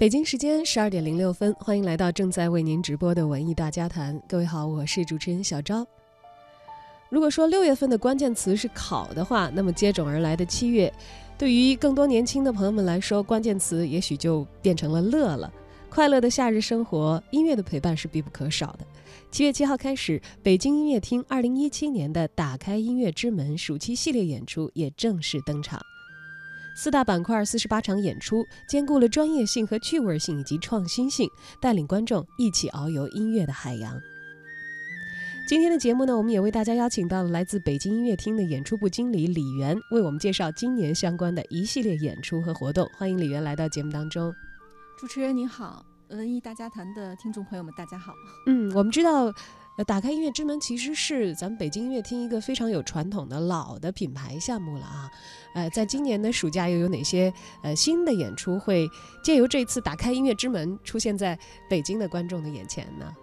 北京时间十二点零六分，欢迎来到正在为您直播的文艺大家谈。各位好，我是主持人小昭。如果说六月份的关键词是考的话，那么接踵而来的七月，对于更多年轻的朋友们来说，关键词也许就变成了乐了。快乐的夏日生活，音乐的陪伴是必不可少的。七月七号开始，北京音乐厅二零一七年的“打开音乐之门”暑期系列演出也正式登场。四大板块、四十八场演出，兼顾了专业性和趣味性以及创新性，带领观众一起遨游音乐的海洋。今天的节目呢，我们也为大家邀请到了来自北京音乐厅的演出部经理李源，为我们介绍今年相关的一系列演出和活动。欢迎李源来到节目当中。主持人您好，文艺大家谈的听众朋友们大家好。嗯，我们知道。打开音乐之门其实是咱们北京音乐厅一个非常有传统的老的品牌项目了啊，呃，在今年的暑假又有哪些呃新的演出会借由这次打开音乐之门出现在北京的观众的眼前呢？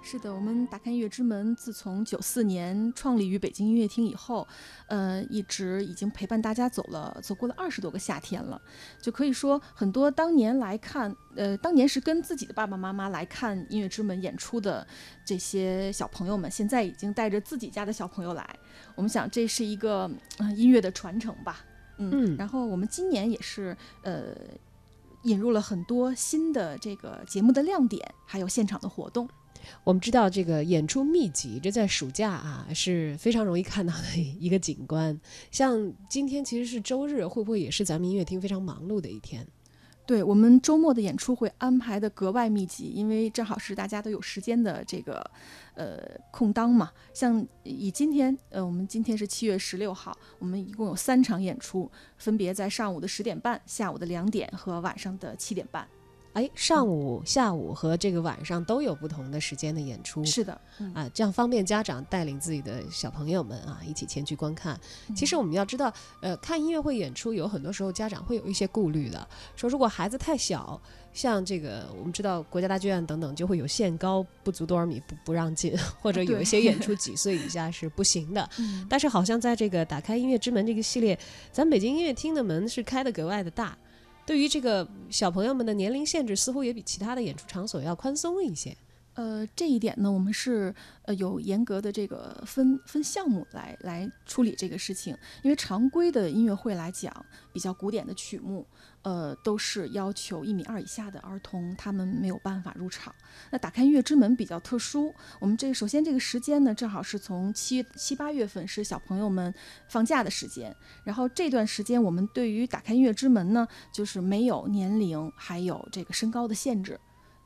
是的，我们打开音乐之门，自从九四年创立于北京音乐厅以后，呃，一直已经陪伴大家走了走过了二十多个夏天了，就可以说很多当年来看，呃，当年是跟自己的爸爸妈妈来看音乐之门演出的这些小朋友们，现在已经带着自己家的小朋友来，我们想这是一个音乐的传承吧，嗯，然后我们今年也是呃引入了很多新的这个节目的亮点，还有现场的活动。我们知道这个演出密集，这在暑假啊是非常容易看到的一个景观。像今天其实是周日，会不会也是咱们音乐厅非常忙碌的一天？对我们周末的演出会安排的格外密集，因为正好是大家都有时间的这个呃空档嘛。像以今天，呃，我们今天是七月十六号，我们一共有三场演出，分别在上午的十点半、下午的两点和晚上的七点半。哎，上午、下午和这个晚上都有不同的时间的演出，是的，啊，这样方便家长带领自己的小朋友们啊一起前去观看。其实我们要知道，呃，看音乐会演出有很多时候家长会有一些顾虑的，说如果孩子太小，像这个我们知道国家大剧院等等就会有限高不足多少米不不让进，或者有一些演 出几岁以下是不行的。但是好像在这个打开音乐之门这个系列，咱北京音乐厅的门是开的格外的大。对于这个小朋友们的年龄限制，似乎也比其他的演出场所要宽松一些。呃，这一点呢，我们是呃有严格的这个分分项目来来处理这个事情，因为常规的音乐会来讲，比较古典的曲目。呃，都是要求一米二以下的儿童，他们没有办法入场。那打开音乐之门比较特殊，我们这首先这个时间呢，正好是从七七八月份是小朋友们放假的时间，然后这段时间我们对于打开音乐之门呢，就是没有年龄还有这个身高的限制，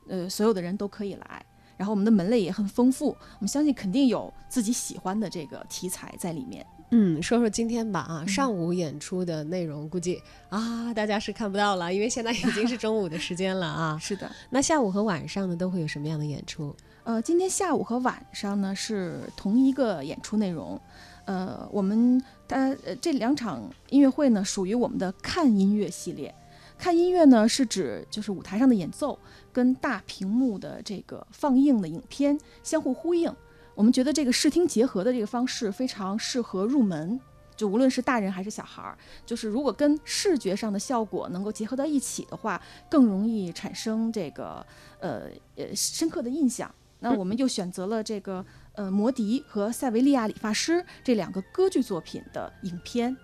呃，所有的人都可以来。然后我们的门类也很丰富，我们相信肯定有自己喜欢的这个题材在里面。嗯，说说今天吧啊，上午演出的内容估计啊大家是看不到了，因为现在已经是中午的时间了啊。是的，那下午和晚上呢都会有什么样的演出？呃，今天下午和晚上呢是同一个演出内容。呃，我们它呃这两场音乐会呢属于我们的看音乐系列。看音乐呢是指就是舞台上的演奏跟大屏幕的这个放映的影片相互呼应。我们觉得这个视听结合的这个方式非常适合入门，就无论是大人还是小孩儿，就是如果跟视觉上的效果能够结合到一起的话，更容易产生这个呃呃深刻的印象。那我们又选择了这个呃摩笛和塞维利亚理发师这两个歌剧作品的影片，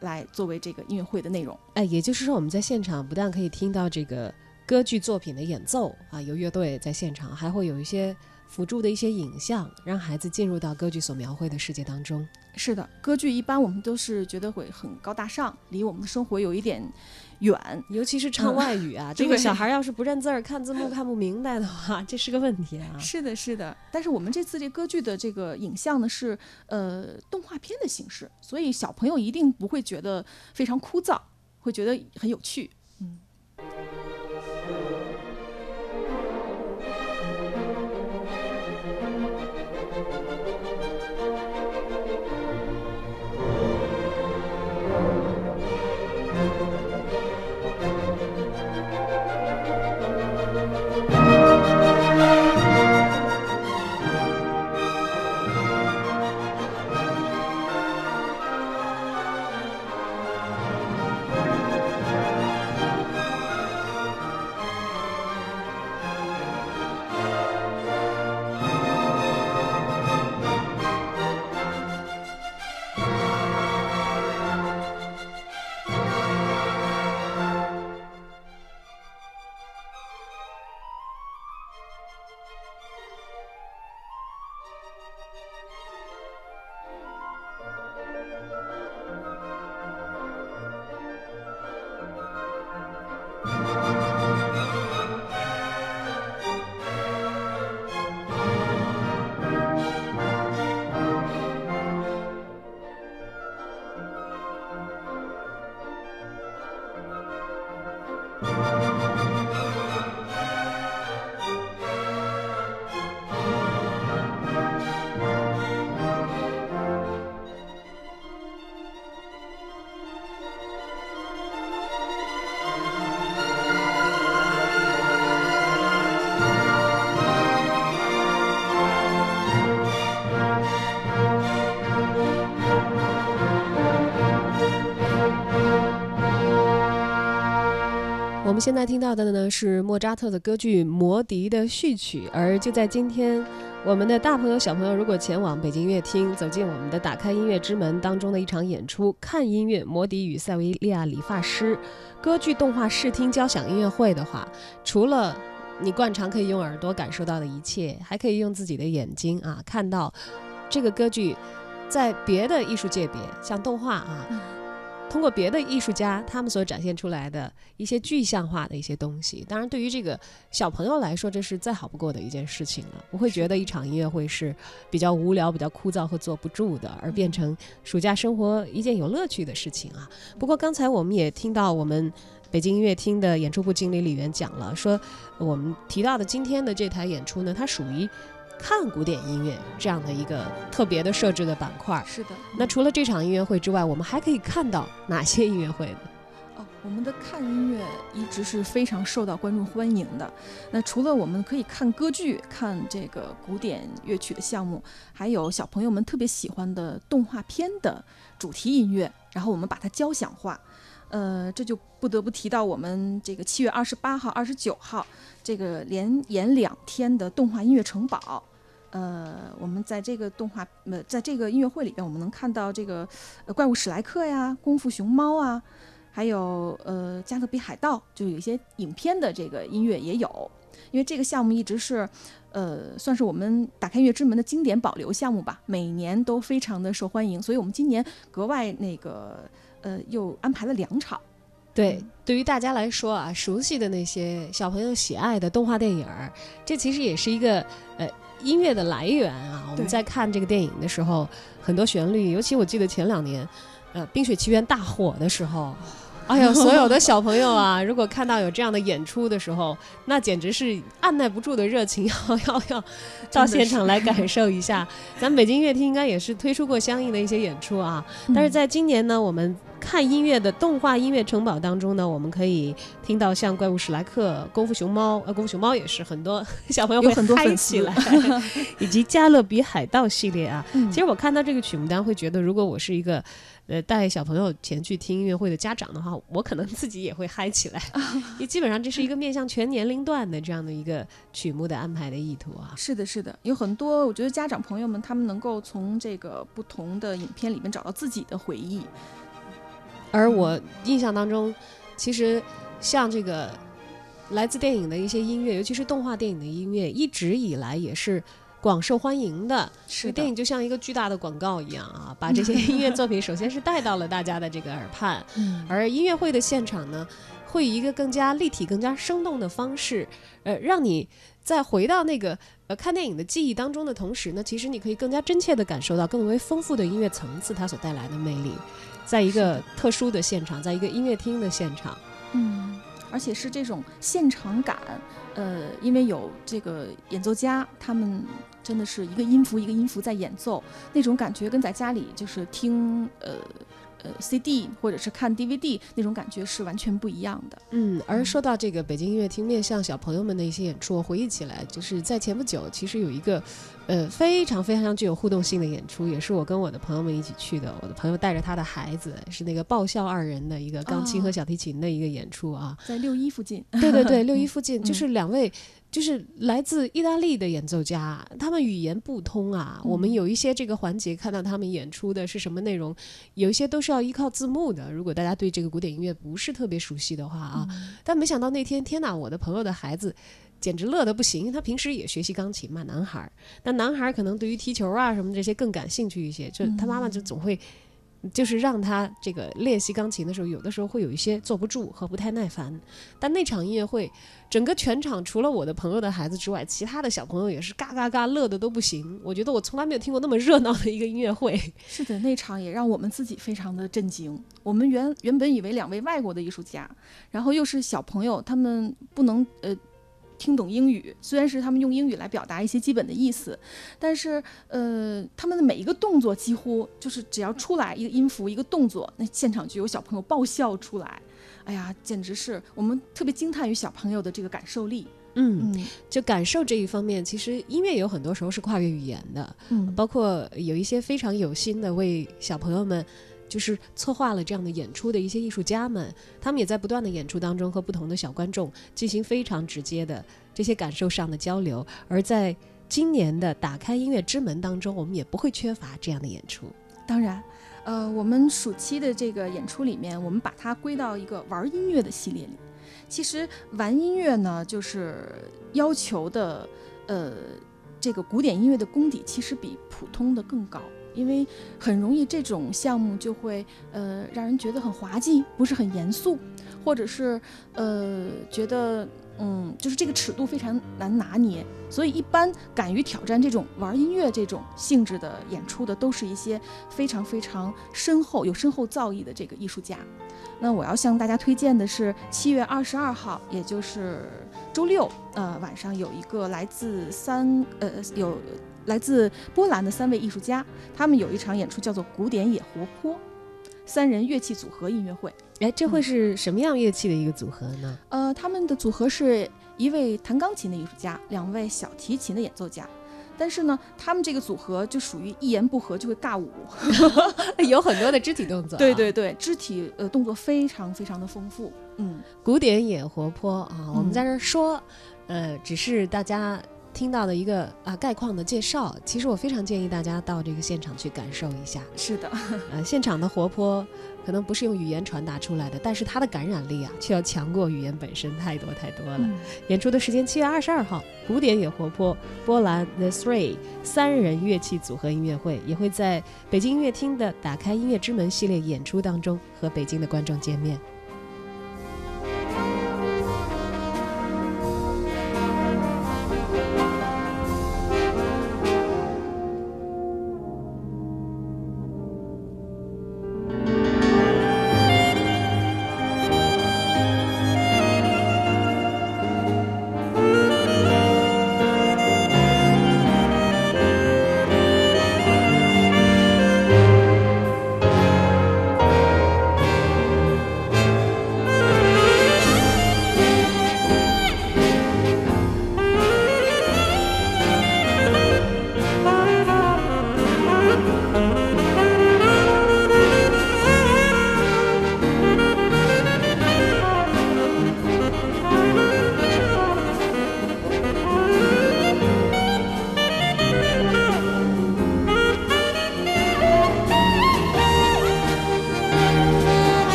来作为这个音乐会的内容。哎，也就是说我们在现场不但可以听到这个歌剧作品的演奏啊，有乐队在现场，还会有一些。辅助的一些影像，让孩子进入到歌剧所描绘的世界当中。是的，歌剧一般我们都是觉得会很高大上，离我们的生活有一点远，尤其是唱外语啊，这个小孩要是不认字儿、看字幕看不明白的话，这是个问题啊。是的，是的。但是我们这次这歌剧的这个影像呢，是呃动画片的形式，所以小朋友一定不会觉得非常枯燥，会觉得很有趣。嗯。现在听到的呢是莫扎特的歌剧《魔笛》的序曲，而就在今天，我们的大朋友小朋友如果前往北京音乐厅，走进我们的“打开音乐之门”当中的一场演出——看音乐《魔笛与塞维利亚理发师》歌剧动画视听交响音乐会的话，除了你惯常可以用耳朵感受到的一切，还可以用自己的眼睛啊看到这个歌剧在别的艺术界别，像动画啊。通过别的艺术家他们所展现出来的一些具象化的一些东西，当然对于这个小朋友来说，这是再好不过的一件事情了。不会觉得一场音乐会是比较无聊、比较枯燥和坐不住的，而变成暑假生活一件有乐趣的事情啊。不过刚才我们也听到我们北京音乐厅的演出部经理李源讲了，说我们提到的今天的这台演出呢，它属于。看古典音乐这样的一个特别的设置的板块，是的。那除了这场音乐会之外，我们还可以看到哪些音乐会呢？哦，我们的看音乐一直是非常受到观众欢迎的。那除了我们可以看歌剧、看这个古典乐曲的项目，还有小朋友们特别喜欢的动画片的主题音乐，然后我们把它交响化。呃，这就不得不提到我们这个七月二十八号、二十九号这个连演两天的动画音乐城堡。呃，我们在这个动画呃，在这个音乐会里边，我们能看到这个呃怪物史莱克呀、功夫熊猫啊，还有呃加勒比海盗，就有一些影片的这个音乐也有。因为这个项目一直是呃算是我们打开音乐之门的经典保留项目吧，每年都非常的受欢迎，所以我们今年格外那个。呃，又安排了两场。对，对于大家来说啊，熟悉的那些小朋友喜爱的动画电影，这其实也是一个呃音乐的来源啊。我们在看这个电影的时候，很多旋律，尤其我记得前两年，呃，《冰雪奇缘》大火的时候。哎呦，所有的小朋友啊，如果看到有这样的演出的时候，那简直是按耐不住的热情，要要要到现场来感受一下。咱们北京音乐厅应该也是推出过相应的一些演出啊。但是在今年呢，我们看音乐的动画音乐城堡当中呢，我们可以听到像《怪物史莱克》《功夫熊猫》呃，《功夫熊猫》也是很多小朋友会嗨起来，以及《加勒比海盗》系列啊。其实我看到这个曲目单，会觉得如果我是一个。呃，带小朋友前去听音乐会的家长的话，我可能自己也会嗨起来，因为基本上这是一个面向全年龄段的这样的一个曲目的安排的意图啊。是的，是的，有很多我觉得家长朋友们他们能够从这个不同的影片里面找到自己的回忆。而我印象当中，其实像这个来自电影的一些音乐，尤其是动画电影的音乐，一直以来也是。广受欢迎的，是电影就像一个巨大的广告一样啊，把这些音乐作品首先是带到了大家的这个耳畔，而音乐会的现场呢，会以一个更加立体、更加生动的方式，呃，让你在回到那个呃看电影的记忆当中的同时呢，其实你可以更加真切地感受到更为丰富的音乐层次它所带来的魅力，在一个特殊的现场，在一个音乐厅的现场，嗯，而且是这种现场感。呃，因为有这个演奏家，他们真的是一个音符一个音符在演奏，那种感觉跟在家里就是听呃。呃，CD 或者是看 DVD 那种感觉是完全不一样的。嗯，而说到这个北京音乐厅面向小朋友们的一些演出，我回忆起来，就是在前不久，其实有一个呃非常非常具有互动性的演出，也是我跟我的朋友们一起去的。我的朋友带着他的孩子，是那个爆笑二人的一个钢琴和小提琴的一个演出啊，在六一附近。对对对，六一附近就是两位。就是来自意大利的演奏家，他们语言不通啊。我们有一些这个环节看到他们演出的是什么内容，有一些都是要依靠字幕的。如果大家对这个古典音乐不是特别熟悉的话啊，但没想到那天，天哪！我的朋友的孩子简直乐得不行。他平时也学习钢琴嘛，男孩儿。那男孩儿可能对于踢球啊什么这些更感兴趣一些，就他妈妈就总会。就是让他这个练习钢琴的时候，有的时候会有一些坐不住和不太耐烦。但那场音乐会，整个全场除了我的朋友的孩子之外，其他的小朋友也是嘎嘎嘎乐的都不行。我觉得我从来没有听过那么热闹的一个音乐会。是的，那场也让我们自己非常的震惊。我们原原本以为两位外国的艺术家，然后又是小朋友，他们不能呃。听懂英语，虽然是他们用英语来表达一些基本的意思，但是呃，他们的每一个动作几乎就是只要出来一个音符一个动作，那现场就有小朋友爆笑出来。哎呀，简直是我们特别惊叹于小朋友的这个感受力。嗯，就感受这一方面，其实音乐有很多时候是跨越语言的。嗯，包括有一些非常有心的为小朋友们。就是策划了这样的演出的一些艺术家们，他们也在不断的演出当中和不同的小观众进行非常直接的这些感受上的交流。而在今年的打开音乐之门当中，我们也不会缺乏这样的演出。当然，呃，我们暑期的这个演出里面，我们把它归到一个玩音乐的系列里。其实玩音乐呢，就是要求的，呃，这个古典音乐的功底其实比普通的更高，因为很容易这种项目就会呃让人觉得很滑稽，不是很严肃，或者是呃觉得。嗯，就是这个尺度非常难拿捏，所以一般敢于挑战这种玩音乐这种性质的演出的，都是一些非常非常深厚、有深厚造诣的这个艺术家。那我要向大家推荐的是七月二十二号，也就是周六，呃，晚上有一个来自三呃有来自波兰的三位艺术家，他们有一场演出叫做“古典也活泼”。三人乐器组合音乐会，哎，这会是什么样乐器的一个组合呢？呃，他们的组合是一位弹钢琴的艺术家，两位小提琴的演奏家。但是呢，他们这个组合就属于一言不合就会尬舞，有很多的肢体动作。对对对，肢体呃动作非常非常的丰富。嗯，古典也活泼啊。我们在这说，呃，只是大家。听到的一个啊概况的介绍，其实我非常建议大家到这个现场去感受一下。是的，呃，现场的活泼可能不是用语言传达出来的，但是它的感染力啊，却要强过语言本身太多太多了。演出的时间七月二十二号，古典也活泼，波兰 The Three 三人乐器组合音乐会也会在北京音乐厅的“打开音乐之门”系列演出当中和北京的观众见面。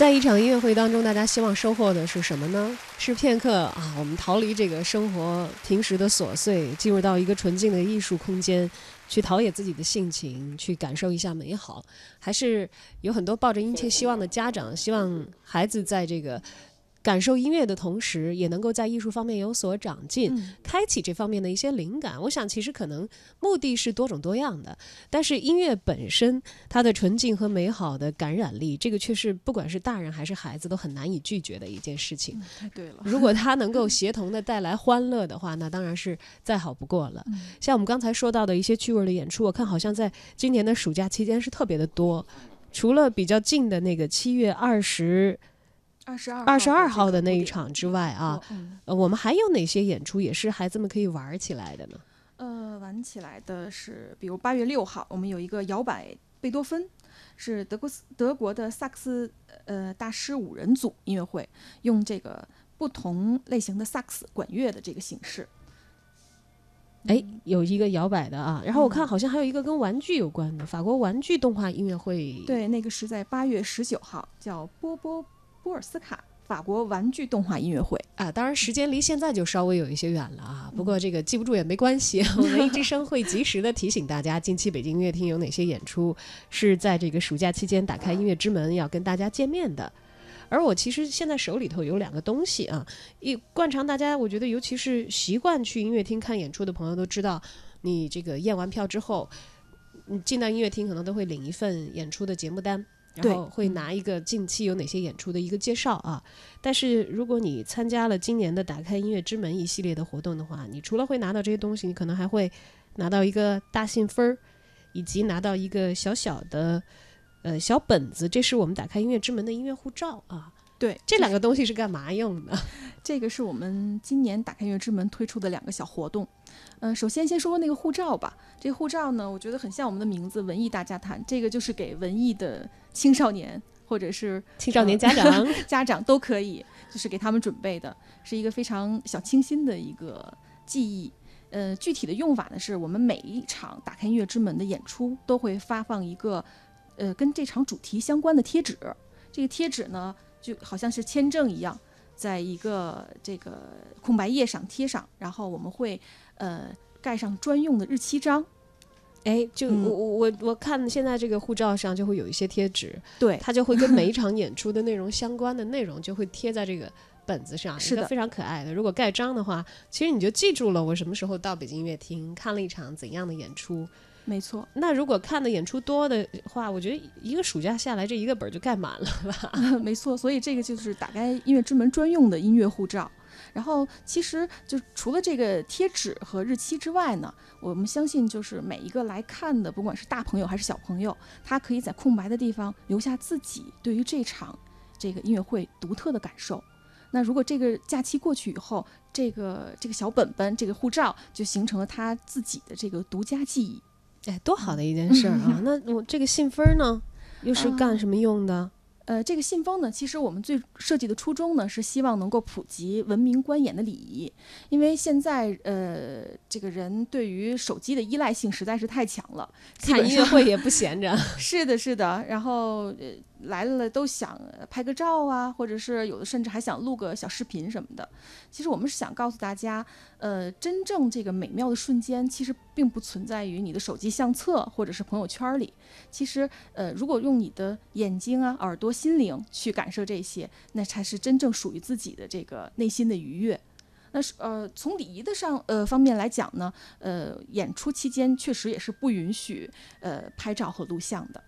在一场音乐会当中，大家希望收获的是什么呢？是片刻啊，我们逃离这个生活平时的琐碎，进入到一个纯净的艺术空间，去陶冶自己的性情，去感受一下美好。还是有很多抱着殷切希望的家长，希望孩子在这个。感受音乐的同时，也能够在艺术方面有所长进，开启这方面的一些灵感。我想，其实可能目的是多种多样的，但是音乐本身它的纯净和美好的感染力，这个却是不管是大人还是孩子都很难以拒绝的一件事情。太对了，如果它能够协同的带来欢乐的话，那当然是再好不过了。像我们刚才说到的一些趣味的演出，我看好像在今年的暑假期间是特别的多，除了比较近的那个七月二十。二十二二十二号的那一场之外啊，呃，我们还有哪些演出也是孩子们可以玩起来的呢？呃，玩起来的是，比如八月六号，我们有一个摇摆贝多芬，是德国德国的萨克斯呃大师五人组音乐会，用这个不同类型的萨克斯管乐的这个形式。哎，有一个摇摆的啊，然后我看嗯好像还有一个跟玩具有关的法国玩具动画音乐会。，对，那个是在八月十九号，叫波波波尔斯卡法国玩具动画音乐会。啊，当然时间离现在就稍微有一些远了啊，不过这个记不住也没关系，我们一之声会及时的提醒大家，近期北京音乐厅有哪些演出是在这个暑假期间打开音乐之门要跟大家见面的。而我其实现在手里头有两个东西啊，一惯常大家我觉得尤其是习惯去音乐厅看演出的朋友都知道，你这个验完票之后，你进到音乐厅可能都会领一份演出的节目单。然后会拿一个近期有哪些演出的一个介绍啊，但是如果你参加了今年的打开音乐之门一系列的活动的话，你除了会拿到这些东西，你可能还会拿到一个大信封儿，以及拿到一个小小的呃小本子，这是我们打开音乐之门的音乐护照啊。对，这两个东西是干嘛用的？这个是我们今年打开音乐之门推出的两个小活动。嗯、首先先说说那个护照吧。这个护照呢，我觉得很像我们的名字“文艺大家谈”，这个就是给文艺的青少年或者是 青少年家长，家长都可以，就是给他们准备的，是一个非常小清新的一个记忆。呃，具体的用法呢，是我们每一场打开音乐之门的演出都会发放一个，呃，跟这场主题相关的贴纸。这个贴纸呢，就好像是签证一样，在一个这个空白页上贴上，然后我们会呃盖上专用的日期章。哎，就嗯我我我我看现在这个护照上就会有一些贴纸，对，它就会跟每一场演出的内容相关的内容就会贴在这个本子上，是的非常可爱的。如果盖章的话，其实你就记住了我什么时候到北京音乐厅看了一场怎样的演出。没错。那如果看的演出多的话，我觉得一个暑假下来这一个本儿就盖满了吧。没错，所以这个就是打开音乐之门专用的音乐护照。然后，其实就除了这个贴纸和日期之外呢，我们相信就是每一个来看的，不管是大朋友还是小朋友，他可以在空白的地方留下自己对于这场这个音乐会独特的感受。那如果这个假期过去以后，这个这个小本本、这个护照就形成了他自己的这个独家记忆。哎，多好的一件事儿啊！那我这个信封呢，又是干什么用的？呃，这个信封呢，其实我们最设计的初衷呢，是希望能够普及文明观演的礼仪，因为现在呃，这个人对于手机的依赖性实在是太强了，基看本音乐会也不闲着。是的，是的，然后呃来了都想拍个照啊，或者是有的甚至还想录个小视频什么的。其实我们是想告诉大家，呃，真正这个美妙的瞬间，其实并不存在于你的手机相册或者是朋友圈里。其实，呃，如果用你的眼睛啊、耳朵、心灵去感受这些，那才是真正属于自己的这个内心的愉悦。那是呃，从礼仪的上呃方面来讲呢，呃，演出期间确实也是不允许呃拍照和录像的。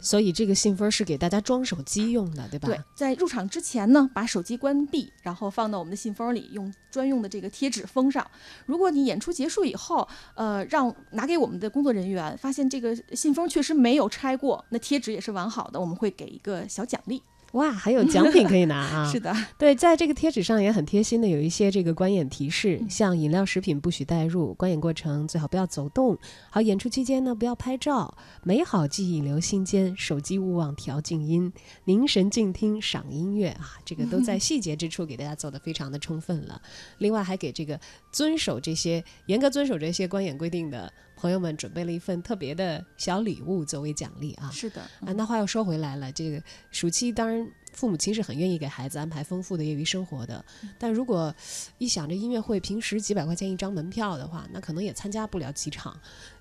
所以这个信封是给大家装手机用的，对吧？对，在入场之前呢，把手机关闭，然后放到我们的信封里，用专用的这个贴纸封上。如果你演出结束以后，呃，让拿给我们的工作人员，发现这个信封确实没有拆过，那贴纸也是完好的，我们会给一个小奖励。哇，还有奖品可以拿啊！是的，对，在这个贴纸上也很贴心的有一些这个观演提示，像饮料、食品不许带入，观演过程最好不要走动，好，演出期间呢不要拍照，美好记忆留心间，手机勿忘调静音，凝神静听赏音乐啊，这个都在细节之处给大家做的非常的充分了。另外还给这个遵守这些严格遵守这些观演规定的朋友们准备了一份特别的小礼物作为奖励啊。是的，啊，那话又说回来了，这个暑期当然父母亲是很愿意给孩子安排丰富的业余生活的，但如果一想这音乐会平时几百块钱一张门票的话，那可能也参加不了几场。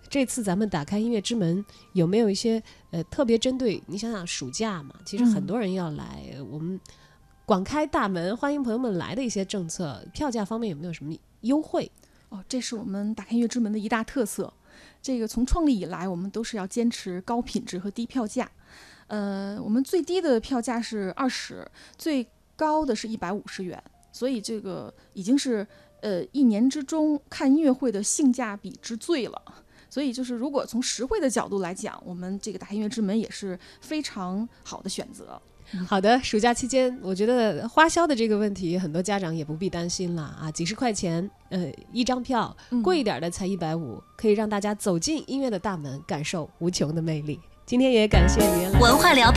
这次咱们打开音乐之门，有没有一些呃特别针对？你想想暑假嘛，其实很嗯多人要来，我们广开大门，欢迎朋友们来的一些政策，票价方面有没有什么优惠？哦，这是我们打开音乐之门的一大特色。这个从创立以来，我们都是要坚持高品质和低票价。呃，我们最低的票价是二十，最高的是一百五十元，所以这个已经是呃一年之中看音乐会的性价比之最了。所以就是如果从实惠的角度来讲，我们这个打开音乐之门也是非常好的选择。好的，暑假期间，我觉得花销的这个问题，很多家长也不必担心了啊，几十块钱，呃，一张票，嗯贵一点的才一百五，可以让大家走进音乐的大门，感受无穷的魅力。今天也感谢您来。文化聊